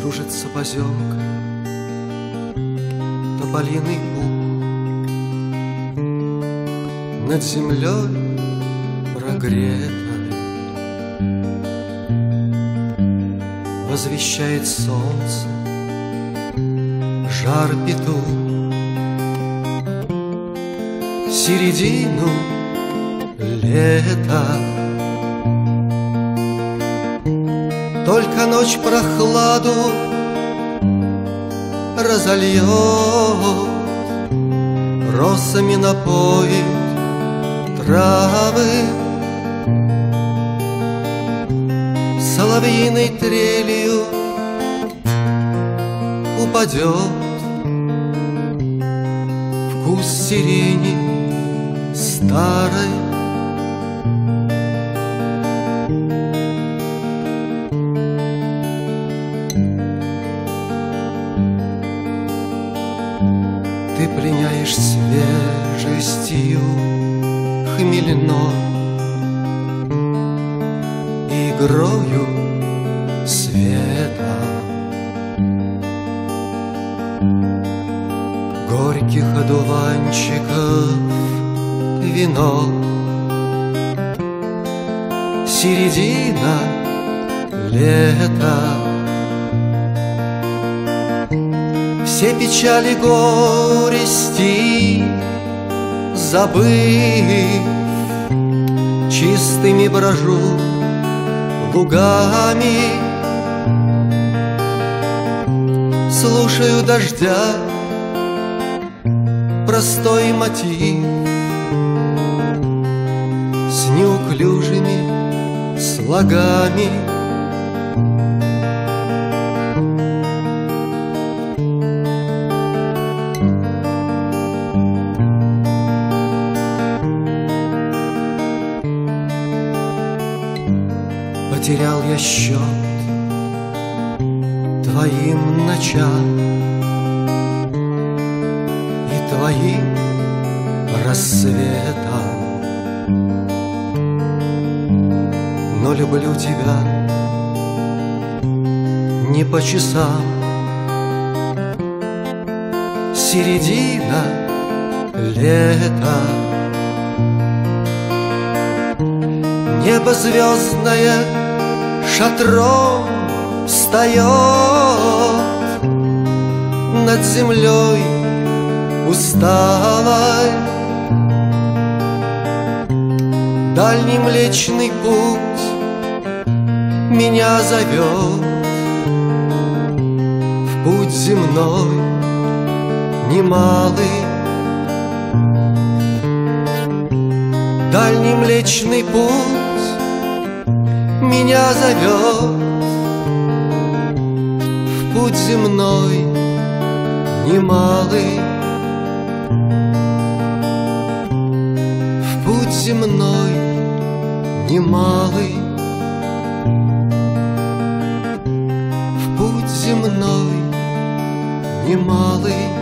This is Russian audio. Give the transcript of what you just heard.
Кружится поземка Тополиный пух Над землей прогретой Возвещает солнце Жар петух. Середину лета Только ночь прохладу разольет. Росами напоит травы. Соловьиной трелью упадет Вкус сирени старой Ты пленяешь свежестью хмельной. Игрою света. Горьких одуванчиков вино. Середина лета Все печали горести забыв Чистыми брожу лугами. Слушаю дождя простой мотив С неуклюжими слогами Потерял я счет твоим ночам И твоим рассветом Но люблю тебя не по часам. Середина лета. Небо звездное шатром встает Над землей усталой. Дальний млечный путь меня зовет В путь земной немалый. Дальний млечный путь меня зовет В путь земной немалый. В путь земной немалый. В путь земной немалый